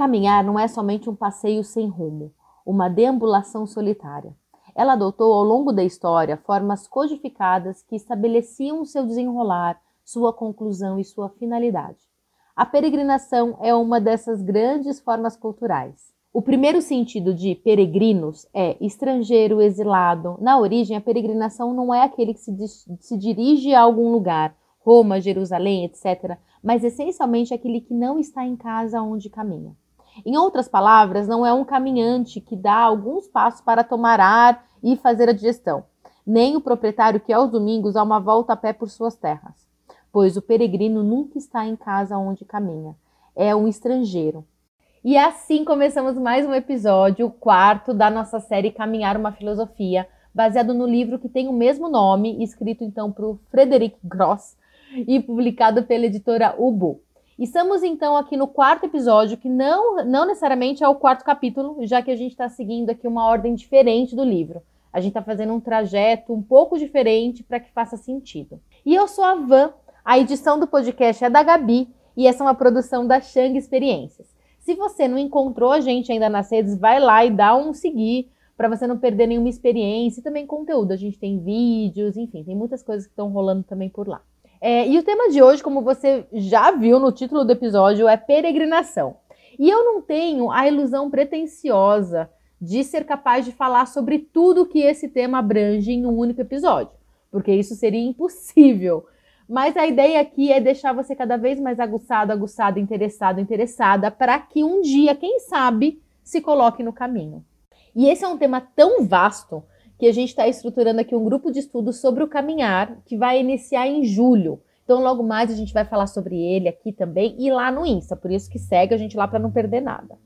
Caminhar não é somente um passeio sem rumo, uma deambulação solitária. Ela adotou ao longo da história formas codificadas que estabeleciam seu desenrolar, sua conclusão e sua finalidade. A peregrinação é uma dessas grandes formas culturais. O primeiro sentido de peregrinos é estrangeiro, exilado. Na origem, a peregrinação não é aquele que se, se dirige a algum lugar, Roma, Jerusalém, etc., mas essencialmente aquele que não está em casa onde caminha. Em outras palavras, não é um caminhante que dá alguns passos para tomar ar e fazer a digestão, nem o proprietário que aos domingos dá uma volta a pé por suas terras, pois o peregrino nunca está em casa onde caminha, é um estrangeiro. E assim começamos mais um episódio, o quarto da nossa série Caminhar uma Filosofia, baseado no livro que tem o mesmo nome, escrito então por Frederick Gross e publicado pela editora Ubu. Estamos então aqui no quarto episódio, que não, não necessariamente é o quarto capítulo, já que a gente está seguindo aqui uma ordem diferente do livro. A gente está fazendo um trajeto um pouco diferente para que faça sentido. E eu sou a Van, a edição do podcast é da Gabi e essa é uma produção da Shang Experiências. Se você não encontrou a gente ainda nas redes, vai lá e dá um seguir para você não perder nenhuma experiência e também conteúdo. A gente tem vídeos, enfim, tem muitas coisas que estão rolando também por lá. É, e o tema de hoje, como você já viu no título do episódio, é peregrinação. E eu não tenho a ilusão pretensiosa de ser capaz de falar sobre tudo que esse tema abrange em um único episódio, porque isso seria impossível. Mas a ideia aqui é deixar você cada vez mais aguçado, aguçado, interessado, interessada, para que um dia, quem sabe, se coloque no caminho. E esse é um tema tão vasto que a gente está estruturando aqui um grupo de estudos sobre o caminhar, que vai iniciar em julho. Então, logo mais a gente vai falar sobre ele aqui também e lá no Insta, por isso que segue a gente lá para não perder nada.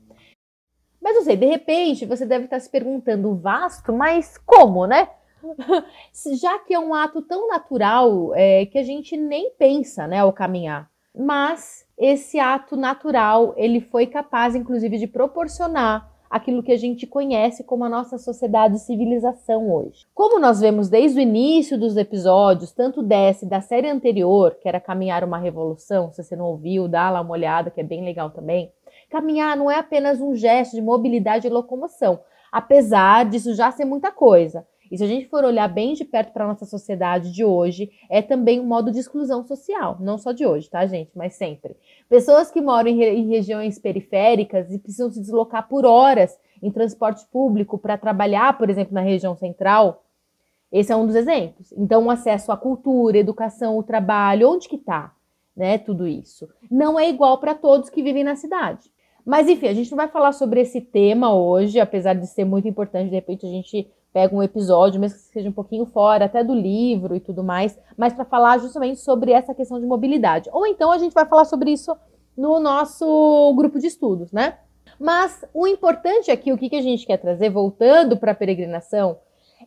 Mas não sei, de repente você deve estar tá se perguntando, vasto, mas como, né? Já que é um ato tão natural é, que a gente nem pensa, né, ao caminhar. Mas esse ato natural, ele foi capaz, inclusive, de proporcionar aquilo que a gente conhece como a nossa sociedade e civilização hoje. Como nós vemos desde o início dos episódios, tanto desse da série anterior, que era Caminhar uma Revolução, se você não ouviu, dá lá uma olhada, que é bem legal também. Caminhar não é apenas um gesto de mobilidade e locomoção, apesar disso já ser muita coisa. E se a gente for olhar bem de perto para a nossa sociedade de hoje, é também um modo de exclusão social, não só de hoje, tá, gente? Mas sempre. Pessoas que moram em, em regiões periféricas e precisam se deslocar por horas em transporte público para trabalhar, por exemplo, na região central, esse é um dos exemplos. Então, o acesso à cultura, educação, o trabalho, onde que está, né, tudo isso? Não é igual para todos que vivem na cidade. Mas enfim, a gente não vai falar sobre esse tema hoje, apesar de ser muito importante, de repente a gente pega um episódio, mesmo que seja um pouquinho fora, até do livro e tudo mais, mas para falar justamente sobre essa questão de mobilidade. Ou então a gente vai falar sobre isso no nosso grupo de estudos, né? Mas o importante aqui, o que, que a gente quer trazer, voltando para a peregrinação,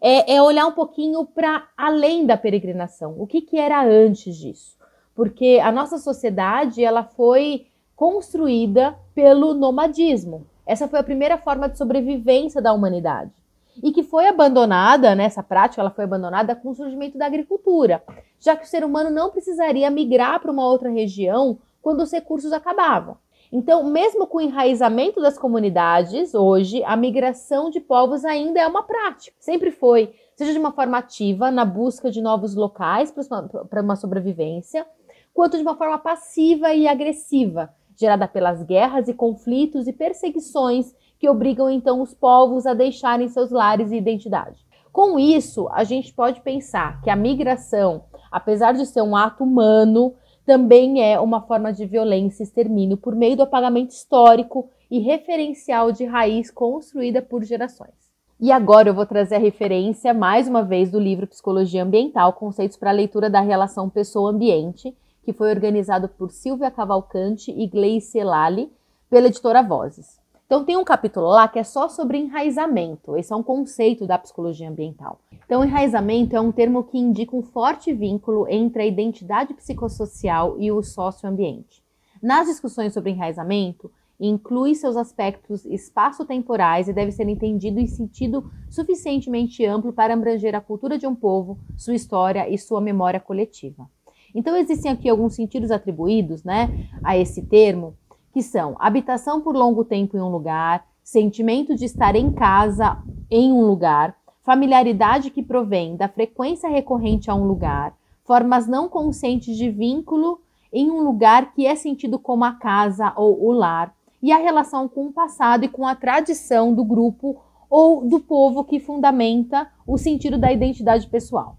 é, é, olhar um pouquinho para além da peregrinação. O que, que era antes disso? Porque a nossa sociedade ela foi construída pelo nomadismo. Essa foi a primeira forma de sobrevivência da humanidade e que foi abandonada, né, essa prática ela foi abandonada com o surgimento da agricultura, já que o ser humano não precisaria migrar para uma outra região quando os recursos acabavam. Então, mesmo com o enraizamento das comunidades, hoje a migração de povos ainda é uma prática. Sempre foi, seja de uma forma ativa, na busca de novos locais para uma sobrevivência, quanto de uma forma passiva e agressiva, gerada pelas guerras e conflitos e perseguições que obrigam então os povos a deixarem seus lares e identidade. Com isso, a gente pode pensar que a migração, apesar de ser um ato humano, também é uma forma de violência e extermínio por meio do apagamento histórico e referencial de raiz construída por gerações. E agora eu vou trazer a referência, mais uma vez, do livro Psicologia Ambiental, Conceitos para a Leitura da Relação Pessoa-Ambiente, que foi organizado por Silvia Cavalcante e Gleice Lali, pela editora Vozes. Então tem um capítulo lá que é só sobre enraizamento. Esse é um conceito da psicologia ambiental. Então, enraizamento é um termo que indica um forte vínculo entre a identidade psicossocial e o socioambiente. Nas discussões sobre enraizamento, inclui seus aspectos espaço-temporais e deve ser entendido em sentido suficientemente amplo para abranger a cultura de um povo, sua história e sua memória coletiva. Então existem aqui alguns sentidos atribuídos, né, a esse termo, que são habitação por longo tempo em um lugar, sentimento de estar em casa em um lugar, familiaridade que provém da frequência recorrente a um lugar, formas não conscientes de vínculo em um lugar que é sentido como a casa ou o lar, e a relação com o passado e com a tradição do grupo ou do povo que fundamenta o sentido da identidade pessoal.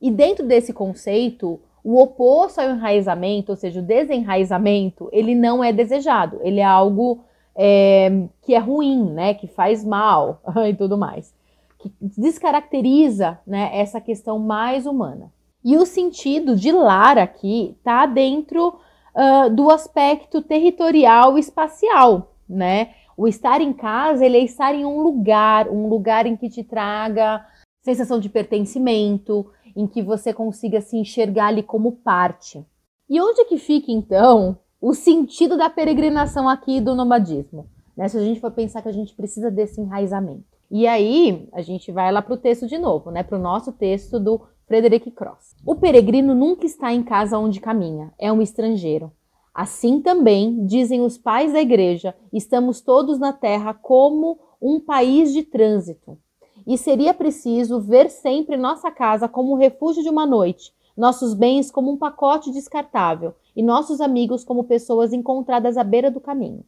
E dentro desse conceito, o oposto ao enraizamento, ou seja, o desenraizamento, ele não é desejado, ele é algo é, que é ruim, né, que faz mal e tudo mais, que descaracteriza né, essa questão mais humana. E o sentido de lar aqui está dentro uh, do aspecto territorial espacial, né? O estar em casa, ele é estar em um lugar, um lugar em que te traga sensação de pertencimento, em que você consiga se enxergar ali como parte. E onde que fica então o sentido da peregrinação aqui do nomadismo? Né? Se a gente for pensar que a gente precisa desse enraizamento. E aí a gente vai lá para o texto de novo, né? Para o nosso texto do Frederick Cross. O peregrino nunca está em casa onde caminha, é um estrangeiro. Assim também, dizem os pais da igreja, estamos todos na terra como um país de trânsito e seria preciso ver sempre nossa casa como o refúgio de uma noite, nossos bens como um pacote descartável e nossos amigos como pessoas encontradas à beira do caminho.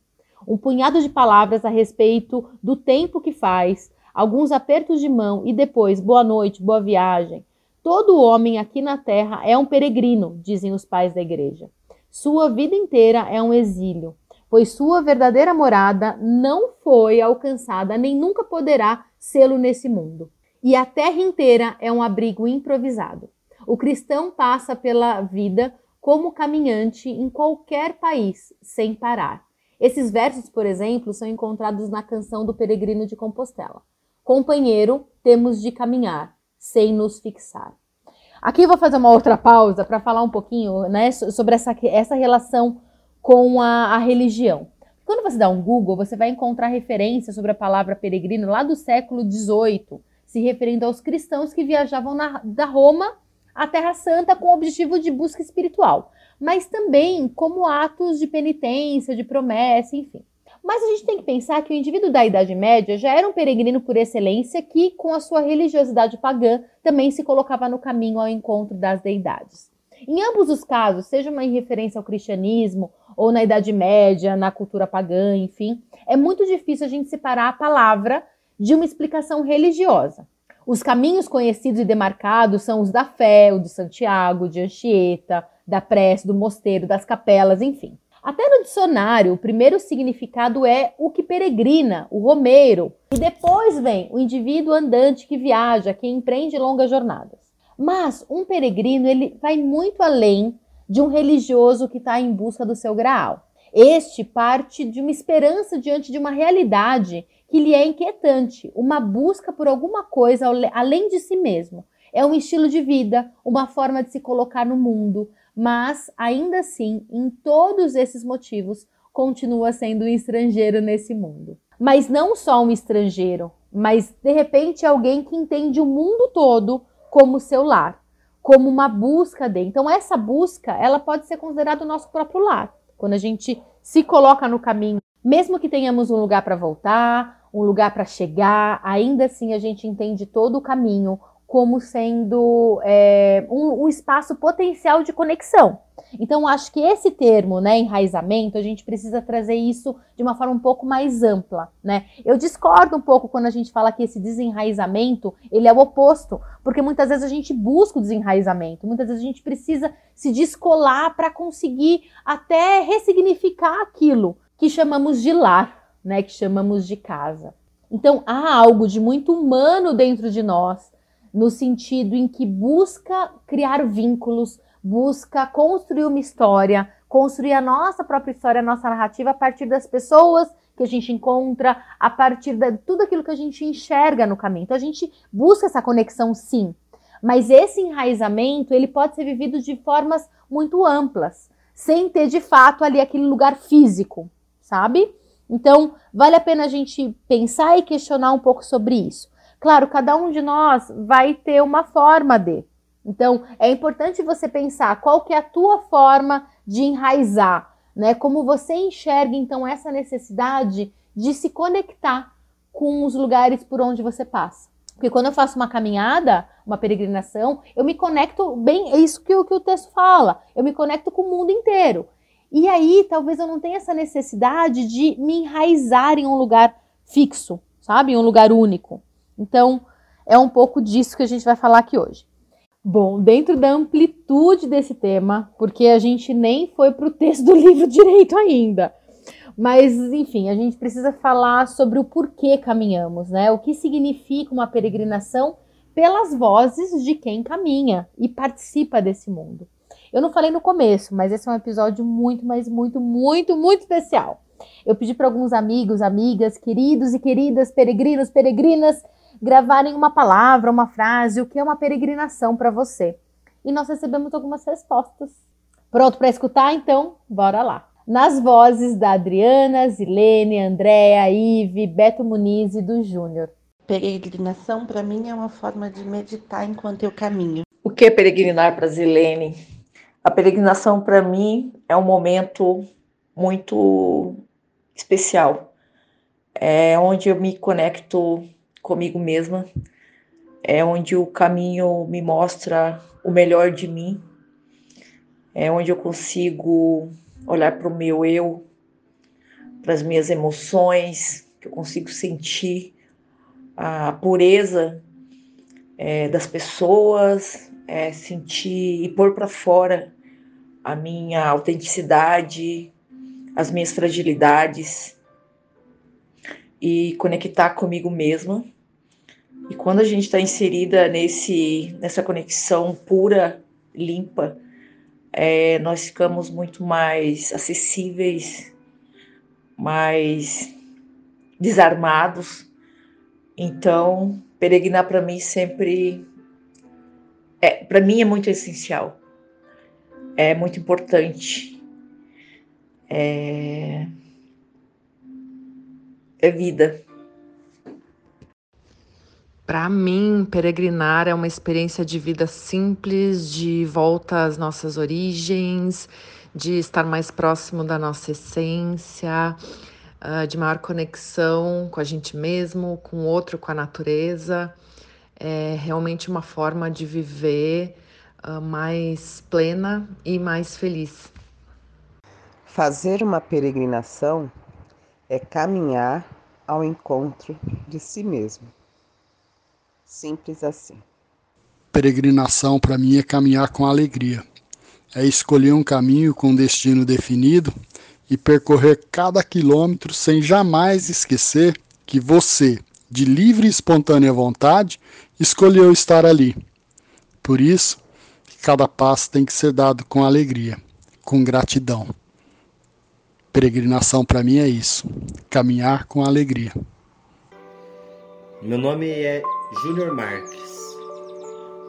Um punhado de palavras a respeito do tempo que faz, alguns apertos de mão e depois boa noite, boa viagem. Todo homem aqui na terra é um peregrino, dizem os pais da igreja. Sua vida inteira é um exílio, pois sua verdadeira morada não foi alcançada nem nunca poderá selo nesse mundo. E a terra inteira é um abrigo improvisado. O cristão passa pela vida como caminhante em qualquer país, sem parar. Esses versos, por exemplo, são encontrados na canção do Peregrino de Compostela. Companheiro, temos de caminhar, sem nos fixar. Aqui vou fazer uma outra pausa para falar um pouquinho né, sobre essa, essa relação com a, a religião. Quando você dá um Google, você vai encontrar referências sobre a palavra peregrino lá do século XVIII, se referindo aos cristãos que viajavam na, da Roma à Terra Santa com o objetivo de busca espiritual, mas também como atos de penitência, de promessa, enfim. Mas a gente tem que pensar que o indivíduo da Idade Média já era um peregrino por excelência que, com a sua religiosidade pagã, também se colocava no caminho ao encontro das deidades. Em ambos os casos, seja uma referência ao cristianismo ou na Idade Média, na cultura pagã, enfim, é muito difícil a gente separar a palavra de uma explicação religiosa. Os caminhos conhecidos e demarcados são os da fé, o de Santiago, de Anchieta, da prece, do mosteiro, das capelas, enfim. Até no dicionário, o primeiro significado é o que peregrina, o romeiro, e depois vem o indivíduo andante que viaja, que empreende longas jornadas. Mas um peregrino ele vai muito além de um religioso que está em busca do seu graal. Este parte de uma esperança diante de uma realidade que lhe é inquietante, uma busca por alguma coisa além de si mesmo. É um estilo de vida, uma forma de se colocar no mundo, mas ainda assim, em todos esses motivos, continua sendo um estrangeiro nesse mundo. Mas não só um estrangeiro, mas de repente alguém que entende o mundo todo como seu lar como uma busca de. Então essa busca, ela pode ser considerada o nosso próprio lar. Quando a gente se coloca no caminho, mesmo que tenhamos um lugar para voltar, um lugar para chegar, ainda assim a gente entende todo o caminho, como sendo é, um, um, espaço potencial de conexão. Então, acho que esse termo, né, enraizamento, a gente precisa trazer isso de uma forma um pouco mais ampla, né? Eu discordo um pouco quando a gente fala que esse desenraizamento, ele é o oposto, porque muitas vezes a gente busca o desenraizamento, muitas vezes a gente precisa se descolar para conseguir até ressignificar aquilo que chamamos de lar, né, que chamamos de casa. Então, há algo de muito humano dentro de nós, no sentido em que busca criar vínculos, busca construir uma história, construir a nossa própria história, a nossa narrativa a partir das pessoas que a gente encontra, a partir de tudo aquilo que a gente enxerga no caminho. Então a gente busca essa conexão sim, mas esse enraizamento ele pode ser vivido de formas muito amplas, sem ter de fato ali aquele lugar físico, sabe? Então vale a pena a gente pensar e questionar um pouco sobre isso. Claro, cada um de nós vai ter uma forma de. Então, é importante você pensar qual que é a tua forma de enraizar. né? Como você enxerga então essa necessidade de se conectar com os lugares por onde você passa? Porque quando eu faço uma caminhada, uma peregrinação, eu me conecto bem, é isso que, que o texto fala, eu me conecto com o mundo inteiro. E aí, talvez eu não tenha essa necessidade de me enraizar em um lugar fixo, sabe? Em um lugar único. Então, é um pouco disso que a gente vai falar aqui hoje. Bom, dentro da amplitude desse tema, porque a gente nem foi para o texto do livro direito ainda. Mas, enfim, a gente precisa falar sobre o porquê caminhamos, né? O que significa uma peregrinação pelas vozes de quem caminha e participa desse mundo. Eu não falei no começo, mas esse é um episódio muito, mas muito, muito, muito especial. Eu pedi para alguns amigos, amigas, queridos e queridas, peregrinos, peregrinas, gravarem uma palavra, uma frase, o que é uma peregrinação para você. E nós recebemos algumas respostas. Pronto para escutar? Então, bora lá nas vozes da Adriana, Zilene, Andréa, Ive, Beto Muniz e do Júnior. Peregrinação para mim é uma forma de meditar enquanto eu caminho. O que é peregrinar para Zilene? A peregrinação para mim é um momento muito especial. É onde eu me conecto comigo mesma. É onde o caminho me mostra o melhor de mim. É onde eu consigo olhar para o meu eu, para as minhas emoções, que eu consigo sentir a pureza é, das pessoas, é, sentir e pôr para fora a minha autenticidade, as minhas fragilidades e conectar comigo mesma. E quando a gente está inserida nesse, nessa conexão pura, limpa, é, nós ficamos muito mais acessíveis, mais desarmados. Então, peregrinar para mim sempre é, para mim é muito essencial. É muito importante. É, é vida. Para mim, peregrinar é uma experiência de vida simples, de volta às nossas origens, de estar mais próximo da nossa essência, ah, de maior conexão com a gente mesmo, com o outro, com a natureza. É realmente uma forma de viver ah, mais plena e mais feliz. Fazer uma peregrinação é caminhar ao encontro de si mesmo. Simples assim. Peregrinação para mim é caminhar com alegria. É escolher um caminho com destino definido e percorrer cada quilômetro sem jamais esquecer que você, de livre e espontânea vontade, escolheu estar ali. Por isso, cada passo tem que ser dado com alegria, com gratidão. Peregrinação para mim é isso, caminhar com alegria. Meu nome é Júnior Marques.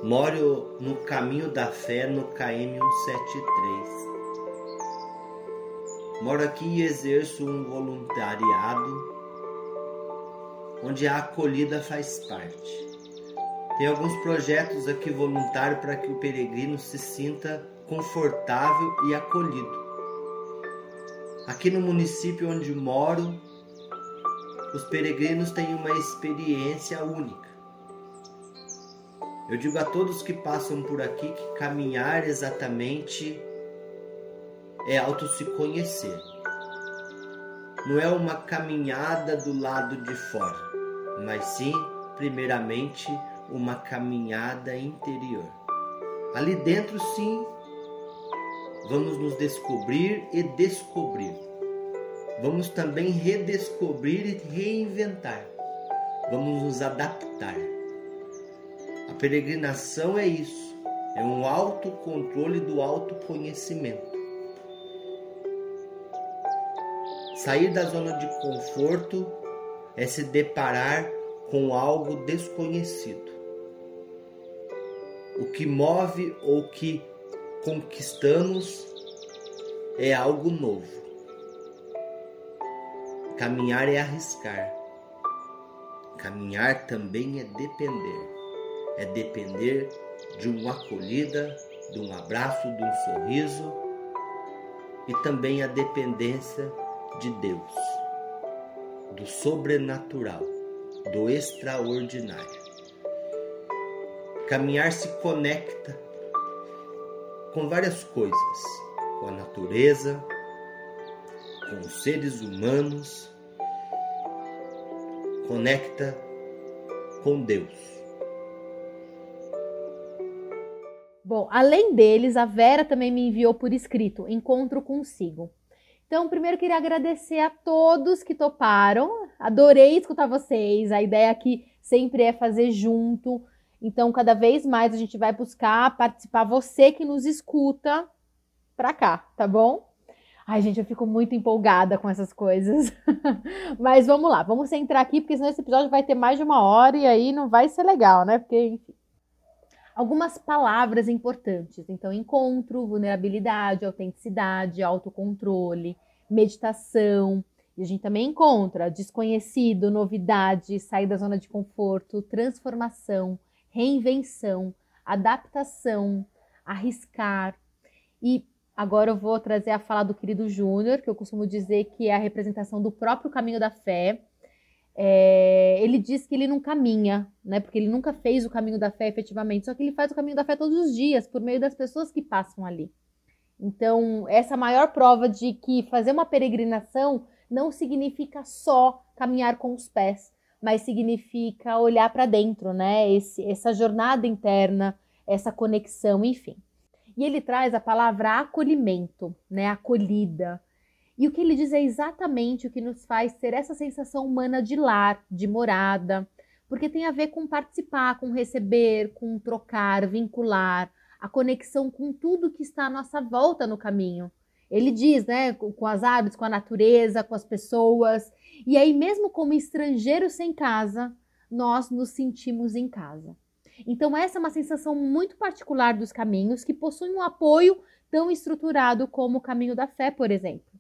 Moro no Caminho da Fé no KM 173. Moro aqui e exerço um voluntariado onde a acolhida faz parte. Tem alguns projetos aqui voluntários para que o peregrino se sinta confortável e acolhido. Aqui no município onde moro, os peregrinos têm uma experiência única. Eu digo a todos que passam por aqui que caminhar exatamente é auto se conhecer. Não é uma caminhada do lado de fora, mas sim, primeiramente, uma caminhada interior. Ali dentro, sim, vamos nos descobrir e descobrir. Vamos também redescobrir e reinventar. Vamos nos adaptar. A peregrinação é isso, é um autocontrole do autoconhecimento. Sair da zona de conforto é se deparar com algo desconhecido. O que move ou que conquistamos é algo novo. Caminhar é arriscar. Caminhar também é depender é depender de uma acolhida, de um abraço, de um sorriso, e também a dependência de Deus, do sobrenatural, do extraordinário. Caminhar se conecta com várias coisas, com a natureza, com os seres humanos, conecta com Deus. Bom, além deles, a Vera também me enviou por escrito encontro consigo. Então, primeiro queria agradecer a todos que toparam. Adorei escutar vocês. A ideia aqui sempre é fazer junto. Então, cada vez mais a gente vai buscar participar você que nos escuta para cá, tá bom? Ai, gente, eu fico muito empolgada com essas coisas. Mas vamos lá, vamos entrar aqui, porque senão esse episódio vai ter mais de uma hora e aí não vai ser legal, né? Porque, enfim algumas palavras importantes. Então, encontro, vulnerabilidade, autenticidade, autocontrole, meditação. E a gente também encontra desconhecido, novidade, sair da zona de conforto, transformação, reinvenção, adaptação, arriscar. E agora eu vou trazer a fala do querido Júnior, que eu costumo dizer que é a representação do próprio caminho da fé é, ele diz que ele não caminha, né? Porque ele nunca fez o caminho da fé efetivamente, só que ele faz o caminho da fé todos os dias, por meio das pessoas que passam ali. Então, essa maior prova de que fazer uma peregrinação não significa só caminhar com os pés, mas significa olhar para dentro, né? Esse, essa jornada interna, essa conexão, enfim. E ele traz a palavra acolhimento, né? Acolhida. E o que ele diz é exatamente o que nos faz ter essa sensação humana de lar, de morada, porque tem a ver com participar, com receber, com trocar, vincular, a conexão com tudo que está à nossa volta no caminho. Ele diz, né, com as árvores, com a natureza, com as pessoas. E aí, mesmo como estrangeiros sem casa, nós nos sentimos em casa. Então, essa é uma sensação muito particular dos caminhos que possuem um apoio tão estruturado como o caminho da fé, por exemplo.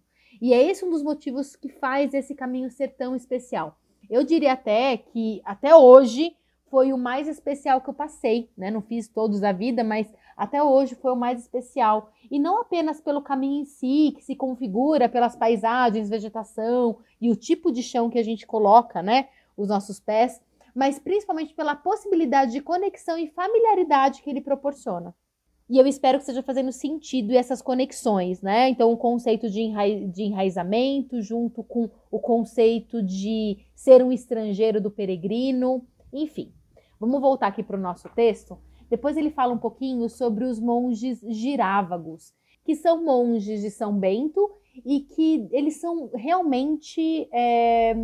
E é esse um dos motivos que faz esse caminho ser tão especial. Eu diria até que até hoje foi o mais especial que eu passei, né? Não fiz todos da vida, mas até hoje foi o mais especial. E não apenas pelo caminho em si, que se configura pelas paisagens, vegetação e o tipo de chão que a gente coloca, né? Os nossos pés, mas principalmente pela possibilidade de conexão e familiaridade que ele proporciona. E eu espero que esteja fazendo sentido essas conexões, né? Então, o conceito de, de enraizamento, junto com o conceito de ser um estrangeiro do peregrino, enfim. Vamos voltar aqui para o nosso texto. Depois ele fala um pouquinho sobre os monges girávagos, que são monges de São Bento e que eles são realmente é,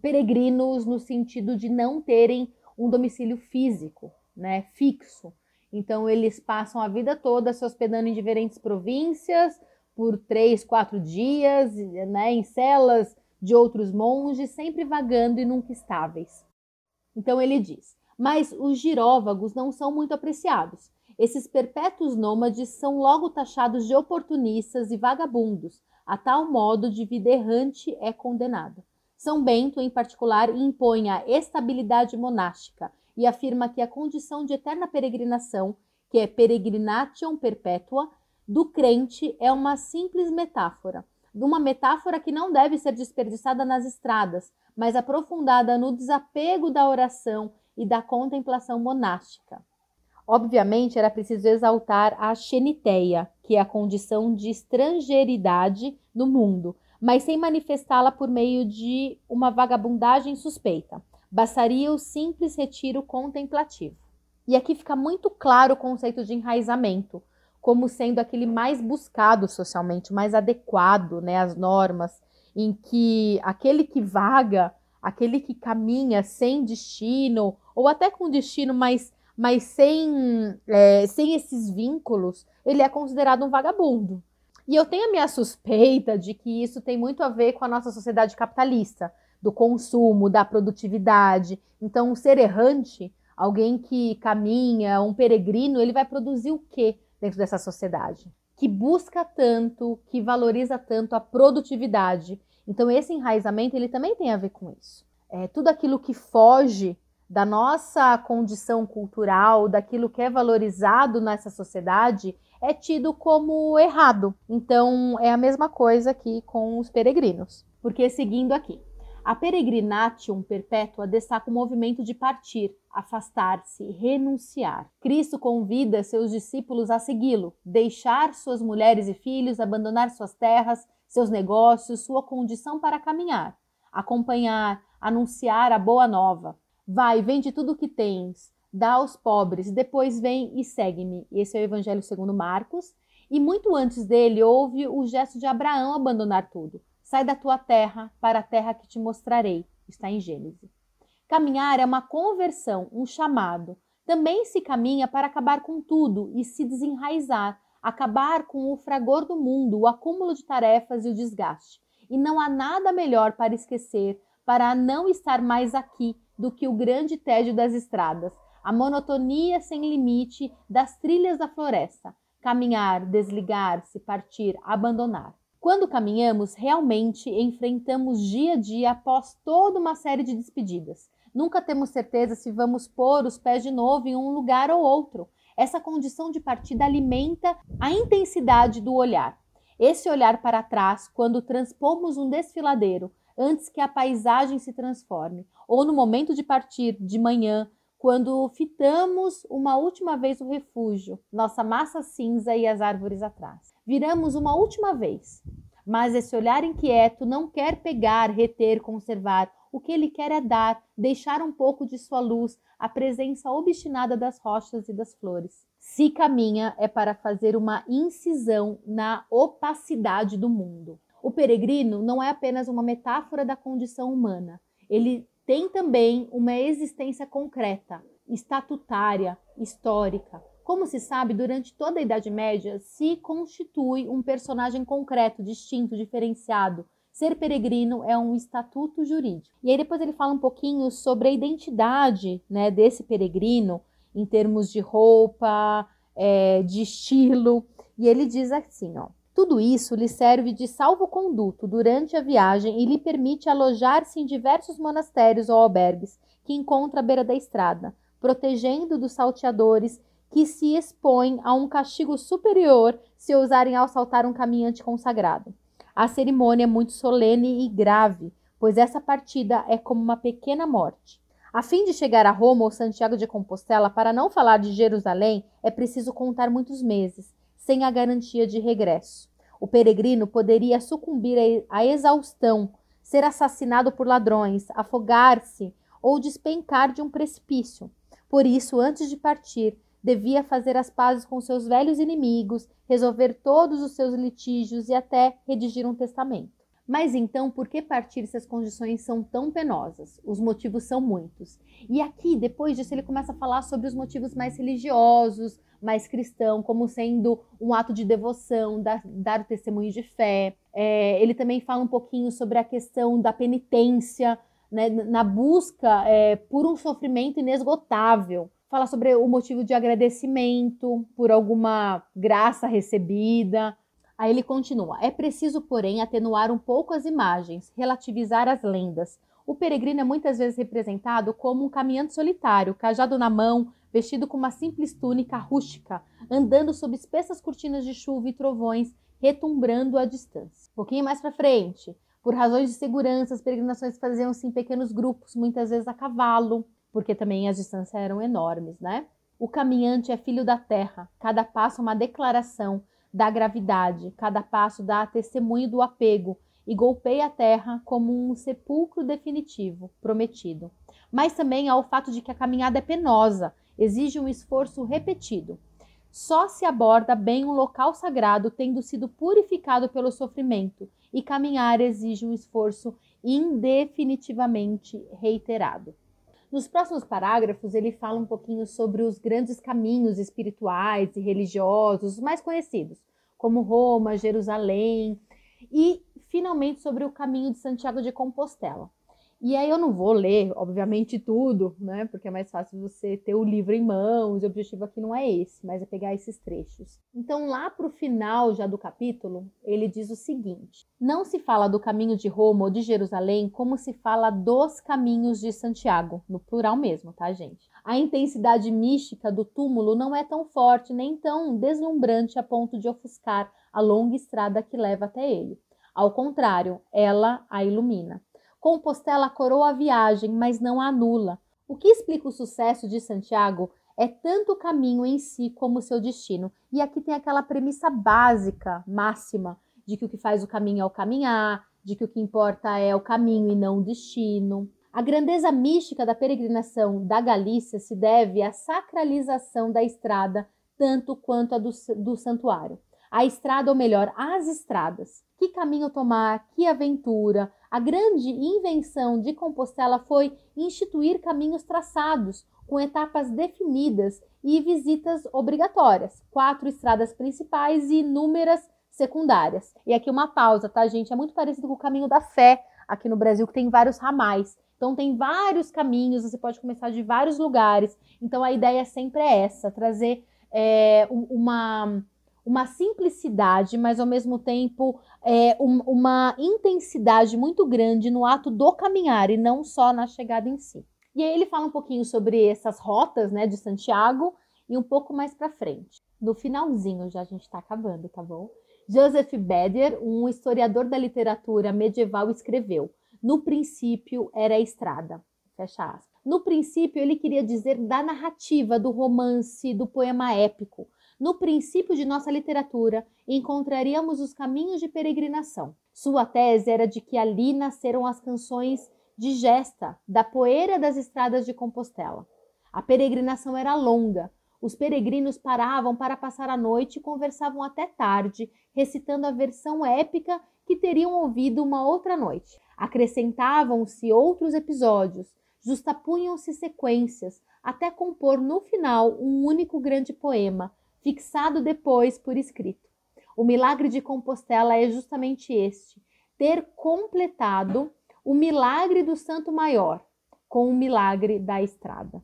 peregrinos no sentido de não terem um domicílio físico, né, fixo. Então, eles passam a vida toda se hospedando em diferentes províncias por três, quatro dias, né, em celas de outros monges, sempre vagando e nunca estáveis. Então, ele diz: Mas os giróvagos não são muito apreciados. Esses perpétuos nômades são logo taxados de oportunistas e vagabundos, a tal modo de vida errante é condenada. São Bento, em particular, impõe a estabilidade monástica e afirma que a condição de eterna peregrinação, que é peregrination perpétua, do crente é uma simples metáfora, uma metáfora que não deve ser desperdiçada nas estradas, mas aprofundada no desapego da oração e da contemplação monástica. Obviamente, era preciso exaltar a xeniteia, que é a condição de estrangeiridade no mundo, mas sem manifestá-la por meio de uma vagabundagem suspeita bastaria o simples retiro contemplativo. E aqui fica muito claro o conceito de enraizamento, como sendo aquele mais buscado socialmente, mais adequado né, às normas, em que aquele que vaga, aquele que caminha sem destino, ou até com destino, mas, mas sem, é, sem esses vínculos, ele é considerado um vagabundo. E eu tenho a minha suspeita de que isso tem muito a ver com a nossa sociedade capitalista, do consumo, da produtividade. Então, um ser errante, alguém que caminha, um peregrino, ele vai produzir o que dentro dessa sociedade? Que busca tanto, que valoriza tanto a produtividade. Então, esse enraizamento, ele também tem a ver com isso. É, tudo aquilo que foge da nossa condição cultural, daquilo que é valorizado nessa sociedade, é tido como errado. Então, é a mesma coisa aqui com os peregrinos. Porque seguindo aqui, a peregrinatium perpétua destaca o movimento de partir, afastar-se, renunciar. Cristo convida seus discípulos a segui-lo, deixar suas mulheres e filhos, abandonar suas terras, seus negócios, sua condição para caminhar, acompanhar, anunciar a boa nova. Vai, vende tudo o que tens, dá aos pobres, depois vem e segue-me. Esse é o Evangelho segundo Marcos. E muito antes dele houve o gesto de Abraão abandonar tudo. Sai da tua terra para a terra que te mostrarei. Está em Gênesis. Caminhar é uma conversão, um chamado. Também se caminha para acabar com tudo e se desenraizar, acabar com o fragor do mundo, o acúmulo de tarefas e o desgaste. E não há nada melhor para esquecer, para não estar mais aqui do que o grande tédio das estradas, a monotonia sem limite das trilhas da floresta, caminhar, desligar-se, partir, abandonar. Quando caminhamos, realmente enfrentamos dia a dia após toda uma série de despedidas. Nunca temos certeza se vamos pôr os pés de novo em um lugar ou outro. Essa condição de partida alimenta a intensidade do olhar. Esse olhar para trás, quando transpomos um desfiladeiro, antes que a paisagem se transforme, ou no momento de partir de manhã, quando fitamos uma última vez o refúgio, nossa massa cinza e as árvores atrás. Viramos uma última vez, mas esse olhar inquieto não quer pegar, reter, conservar o que ele quer é dar, deixar um pouco de sua luz, a presença obstinada das rochas e das flores. Se caminha é para fazer uma incisão na opacidade do mundo. O peregrino não é apenas uma metáfora da condição humana, ele tem também uma existência concreta, estatutária, histórica. Como se sabe, durante toda a Idade Média se constitui um personagem concreto, distinto, diferenciado, Ser peregrino é um estatuto jurídico. E aí depois ele fala um pouquinho sobre a identidade né, desse peregrino em termos de roupa, é, de estilo. E ele diz assim, ó. Tudo isso lhe serve de salvo-conduto durante a viagem e lhe permite alojar-se em diversos monastérios ou albergues que encontra à beira da estrada, protegendo dos salteadores que se expõem a um castigo superior se ousarem assaltar um caminhante consagrado. A cerimônia é muito solene e grave, pois essa partida é como uma pequena morte. A fim de chegar a Roma ou Santiago de Compostela, para não falar de Jerusalém, é preciso contar muitos meses, sem a garantia de regresso. O peregrino poderia sucumbir à exaustão, ser assassinado por ladrões, afogar-se ou despencar de um precipício. Por isso, antes de partir, devia fazer as pazes com seus velhos inimigos, resolver todos os seus litígios e até redigir um testamento. Mas então, por que partir se as condições são tão penosas? Os motivos são muitos. E aqui, depois disso, ele começa a falar sobre os motivos mais religiosos, mais cristão, como sendo um ato de devoção, dar, dar o testemunho de fé. É, ele também fala um pouquinho sobre a questão da penitência, né, na busca é, por um sofrimento inesgotável fala sobre o motivo de agradecimento por alguma graça recebida. Aí ele continua: é preciso, porém, atenuar um pouco as imagens, relativizar as lendas. O peregrino é muitas vezes representado como um caminhante solitário, cajado na mão, vestido com uma simples túnica rústica, andando sob espessas cortinas de chuva e trovões, retumbrando à distância. Um pouquinho mais para frente, por razões de segurança, as peregrinações faziam-se em pequenos grupos, muitas vezes a cavalo porque também as distâncias eram enormes, né? O caminhante é filho da terra, cada passo é uma declaração da gravidade, cada passo dá testemunho do apego e golpeia a terra como um sepulcro definitivo, prometido. Mas também há o fato de que a caminhada é penosa, exige um esforço repetido. Só se aborda bem um local sagrado tendo sido purificado pelo sofrimento, e caminhar exige um esforço indefinitivamente reiterado. Nos próximos parágrafos, ele fala um pouquinho sobre os grandes caminhos espirituais e religiosos, os mais conhecidos, como Roma, Jerusalém, e finalmente sobre o caminho de Santiago de Compostela. E aí eu não vou ler, obviamente, tudo, né? Porque é mais fácil você ter o livro em mãos. O objetivo aqui não é esse, mas é pegar esses trechos. Então, lá para o final já do capítulo, ele diz o seguinte: Não se fala do caminho de Roma ou de Jerusalém como se fala dos caminhos de Santiago, no plural mesmo, tá, gente? A intensidade mística do túmulo não é tão forte nem tão deslumbrante a ponto de ofuscar a longa estrada que leva até ele. Ao contrário, ela a ilumina. Compostela coroa a viagem, mas não a anula. O que explica o sucesso de Santiago é tanto o caminho em si como o seu destino. E aqui tem aquela premissa básica, máxima, de que o que faz o caminho é o caminhar, de que o que importa é o caminho e não o destino. A grandeza mística da peregrinação da Galícia se deve à sacralização da estrada, tanto quanto a do, do santuário. A estrada, ou melhor, as estradas. Que caminho tomar, que aventura, a grande invenção de Compostela foi instituir caminhos traçados, com etapas definidas e visitas obrigatórias, quatro estradas principais e inúmeras secundárias. E aqui uma pausa, tá, gente? É muito parecido com o caminho da fé aqui no Brasil, que tem vários ramais. Então tem vários caminhos, você pode começar de vários lugares. Então a ideia sempre é essa, trazer é, uma uma simplicidade, mas ao mesmo tempo é, um, uma intensidade muito grande no ato do caminhar e não só na chegada em si. E aí ele fala um pouquinho sobre essas rotas, né, de Santiago e um pouco mais para frente. No finalzinho, já a gente está acabando, tá bom? Joseph Beder, um historiador da literatura medieval, escreveu: No princípio era a estrada. Fecha aspas. No princípio, ele queria dizer da narrativa, do romance, do poema épico no princípio de nossa literatura, encontraríamos os caminhos de peregrinação. Sua tese era de que ali nasceram as canções de gesta da poeira das estradas de Compostela. A peregrinação era longa. Os peregrinos paravam para passar a noite e conversavam até tarde, recitando a versão épica que teriam ouvido uma outra noite. Acrescentavam-se outros episódios, justapunham-se sequências, até compor no final um único grande poema, fixado depois por escrito. O milagre de Compostela é justamente este: ter completado o milagre do Santo Maior com o milagre da estrada.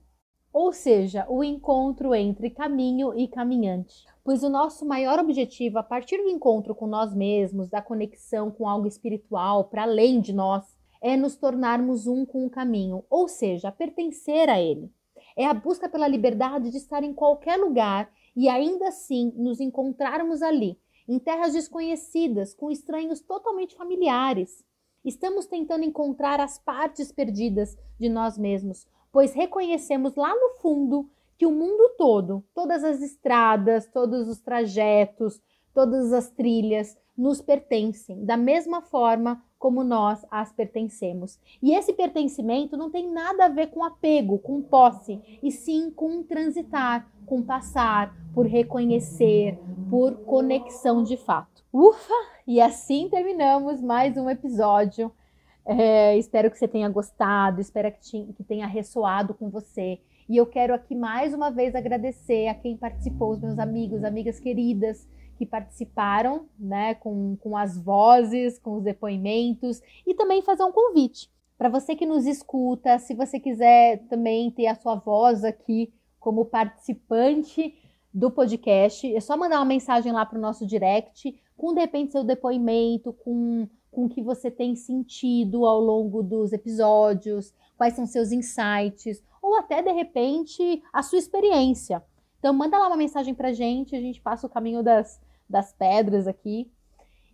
Ou seja, o encontro entre caminho e caminhante. Pois o nosso maior objetivo, a partir do encontro com nós mesmos, da conexão com algo espiritual para além de nós, é nos tornarmos um com o caminho, ou seja, pertencer a ele. É a busca pela liberdade de estar em qualquer lugar e ainda assim nos encontrarmos ali, em terras desconhecidas, com estranhos totalmente familiares. Estamos tentando encontrar as partes perdidas de nós mesmos, pois reconhecemos lá no fundo que o mundo todo, todas as estradas, todos os trajetos, todas as trilhas nos pertencem, da mesma forma como nós as pertencemos. E esse pertencimento não tem nada a ver com apego, com posse, e sim com transitar, com passar, por reconhecer, por conexão de fato. Ufa! E assim terminamos mais um episódio. É, espero que você tenha gostado, espero que, que tenha ressoado com você. E eu quero aqui mais uma vez agradecer a quem participou, os meus amigos, amigas queridas que participaram, né, com, com as vozes, com os depoimentos e também fazer um convite para você que nos escuta, se você quiser também ter a sua voz aqui como participante do podcast, é só mandar uma mensagem lá para o nosso direct, com de repente seu depoimento, com, com o que você tem sentido ao longo dos episódios, quais são seus insights, ou até de repente a sua experiência. Então manda lá uma mensagem para gente, a gente passa o caminho das, das pedras aqui.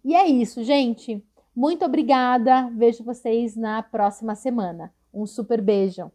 E é isso, gente. Muito obrigada. Vejo vocês na próxima semana. Um super beijo.